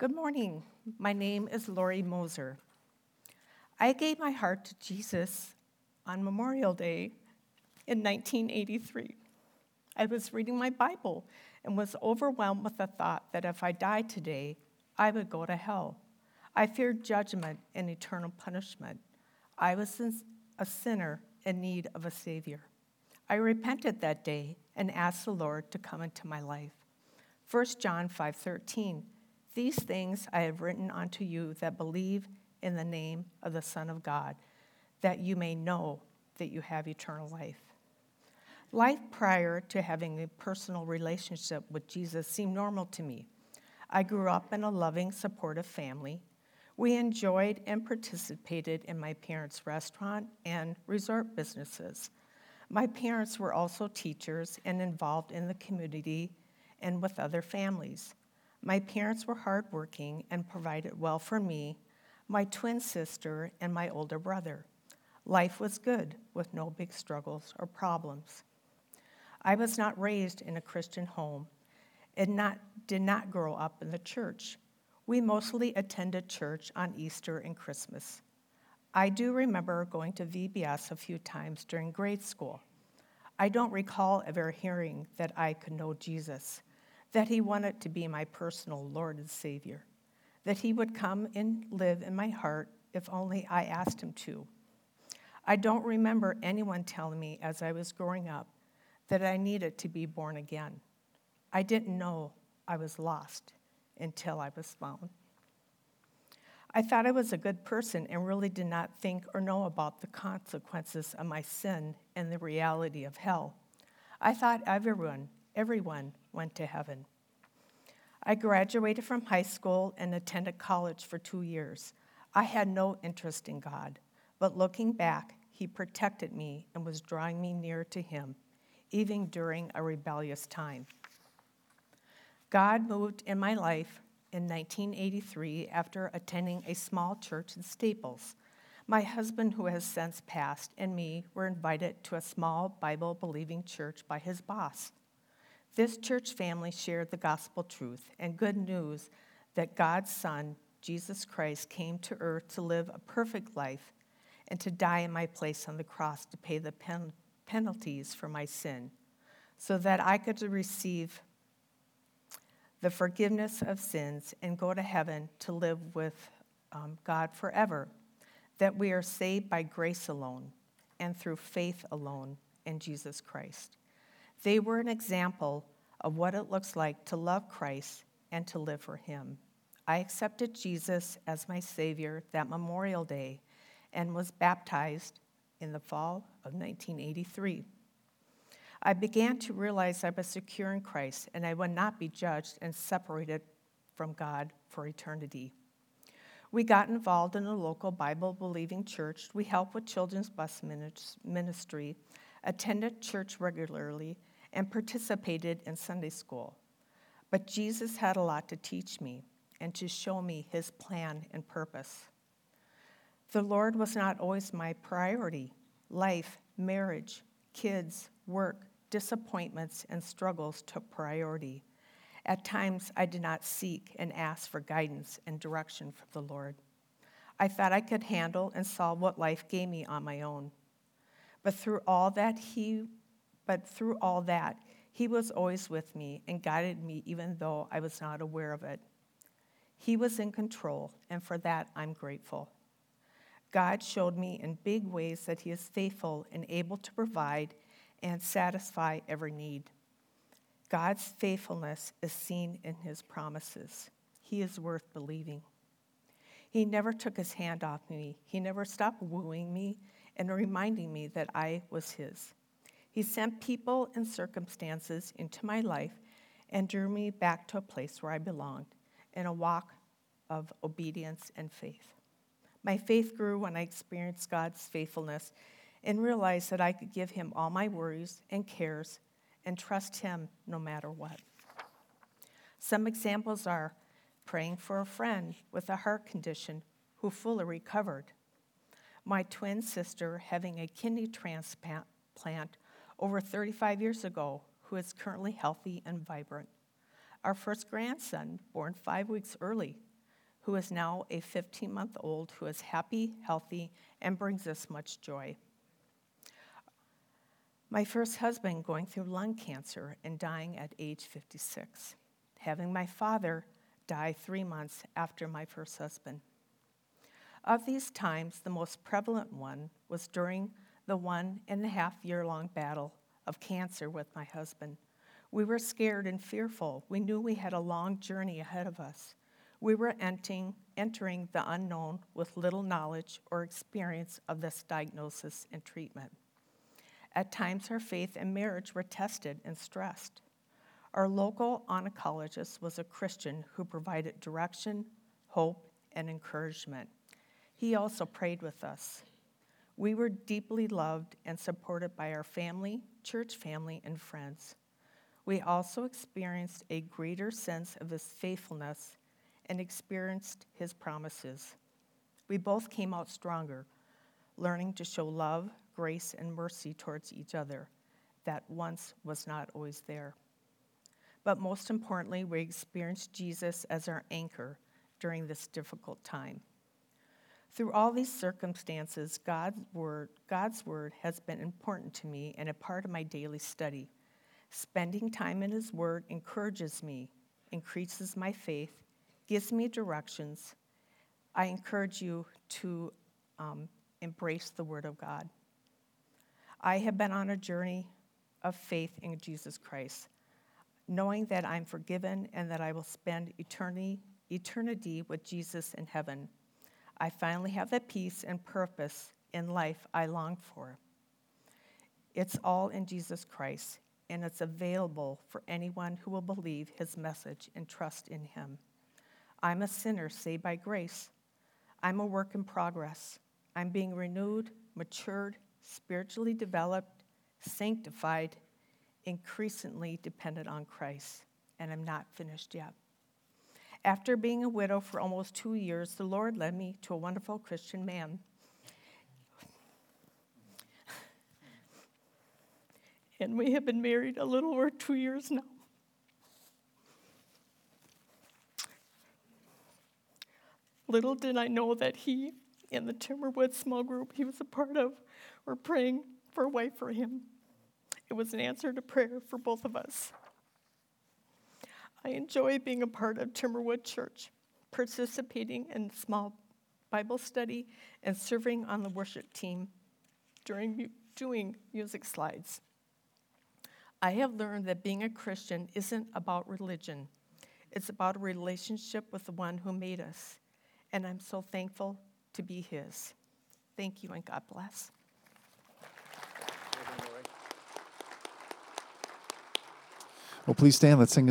Good morning. My name is Lori Moser. I gave my heart to Jesus on Memorial Day in 1983. I was reading my Bible and was overwhelmed with the thought that if I died today, I would go to hell. I feared judgment and eternal punishment. I was a sinner in need of a Savior. I repented that day and asked the Lord to come into my life. 1 John 5:13 These things I have written unto you that believe in the name of the Son of God, that you may know that you have eternal life. Life prior to having a personal relationship with Jesus seemed normal to me. I grew up in a loving, supportive family. We enjoyed and participated in my parents' restaurant and resort businesses. My parents were also teachers and involved in the community and with other families. My parents were hardworking and provided well for me, my twin sister, and my older brother. Life was good with no big struggles or problems. I was not raised in a Christian home and not, did not grow up in the church. We mostly attended church on Easter and Christmas. I do remember going to VBS a few times during grade school. I don't recall ever hearing that I could know Jesus, that he wanted to be my personal Lord and Savior, that he would come and live in my heart if only I asked him to. I don't remember anyone telling me as I was growing up that I needed to be born again. I didn't know I was lost until I was found. I thought I was a good person and really did not think or know about the consequences of my sin and the reality of hell. I thought everyone, everyone went to heaven. I graduated from high school and attended college for two years. I had no interest in God, but looking back, He protected me and was drawing me near to Him even during a rebellious time. God moved in my life in 1983 after attending a small church in Staples. My husband, who has since passed, and me were invited to a small Bible believing church by his boss. This church family shared the gospel truth and good news that God's Son, Jesus Christ, came to earth to live a perfect life and to die in my place on the cross to pay the pen- penalties for my sin, so that I could receive the forgiveness of sins and go to heaven to live with um, God forever. That we are saved by grace alone and through faith alone in Jesus Christ. They were an example of what it looks like to love Christ and to live for Him. I accepted Jesus as my Savior that Memorial Day and was baptized in the fall of 1983. I began to realize I was secure in Christ and I would not be judged and separated from God for eternity. We got involved in a local Bible believing church. We helped with children's bus ministry, attended church regularly, and participated in Sunday school. But Jesus had a lot to teach me and to show me his plan and purpose. The Lord was not always my priority. Life, marriage, kids, work, disappointments, and struggles took priority. At times, I did not seek and ask for guidance and direction from the Lord. I thought I could handle and solve what life gave me on my own. But through all that, He, but through all that, He was always with me and guided me even though I was not aware of it. He was in control, and for that I'm grateful. God showed me in big ways that He is faithful and able to provide and satisfy every need. God's faithfulness is seen in His promises. He is worth believing. He never took His hand off me, He never stopped wooing me and reminding me that I was His. He sent people and circumstances into my life and drew me back to a place where I belonged in a walk of obedience and faith. My faith grew when I experienced God's faithfulness and realized that I could give Him all my worries and cares and trust Him no matter what. Some examples are praying for a friend with a heart condition who fully recovered, my twin sister having a kidney transplant over 35 years ago who is currently healthy and vibrant, our first grandson, born five weeks early, who is now a 15 month old who is happy, healthy, and brings us much joy. My first husband going through lung cancer and dying at age 56. Having my father die three months after my first husband. Of these times, the most prevalent one was during the one and a half year long battle of cancer with my husband. We were scared and fearful. We knew we had a long journey ahead of us. We were entering, entering the unknown with little knowledge or experience of this diagnosis and treatment. At times, our faith and marriage were tested and stressed. Our local oncologist was a Christian who provided direction, hope, and encouragement. He also prayed with us. We were deeply loved and supported by our family, church family, and friends. We also experienced a greater sense of His faithfulness and experienced His promises. We both came out stronger, learning to show love, grace, and mercy towards each other that once was not always there. But most importantly, we experienced Jesus as our anchor during this difficult time. Through all these circumstances, God's word, God's word has been important to me and a part of my daily study. Spending time in His Word encourages me, increases my faith, gives me directions. I encourage you to um, embrace the Word of God. I have been on a journey of faith in Jesus Christ, knowing that I'm forgiven and that I will spend eternity, eternity with Jesus in heaven. I finally have the peace and purpose in life I long for. It's all in Jesus Christ, and it's available for anyone who will believe his message and trust in him. I'm a sinner saved by grace. I'm a work in progress. I'm being renewed, matured, spiritually developed, sanctified, increasingly dependent on Christ, and I'm not finished yet. After being a widow for almost two years, the Lord led me to a wonderful Christian man. And we have been married a little over two years now. Little did I know that he and the Timberwood small group he was a part of were praying for a wife for him. It was an answer to prayer for both of us. I enjoy being a part of Timberwood Church, participating in small Bible study and serving on the worship team during doing music slides. I have learned that being a Christian isn't about religion. It's about a relationship with the one who made us. And I'm so thankful to be his. Thank you and God bless. Well, please stand. Let's sing.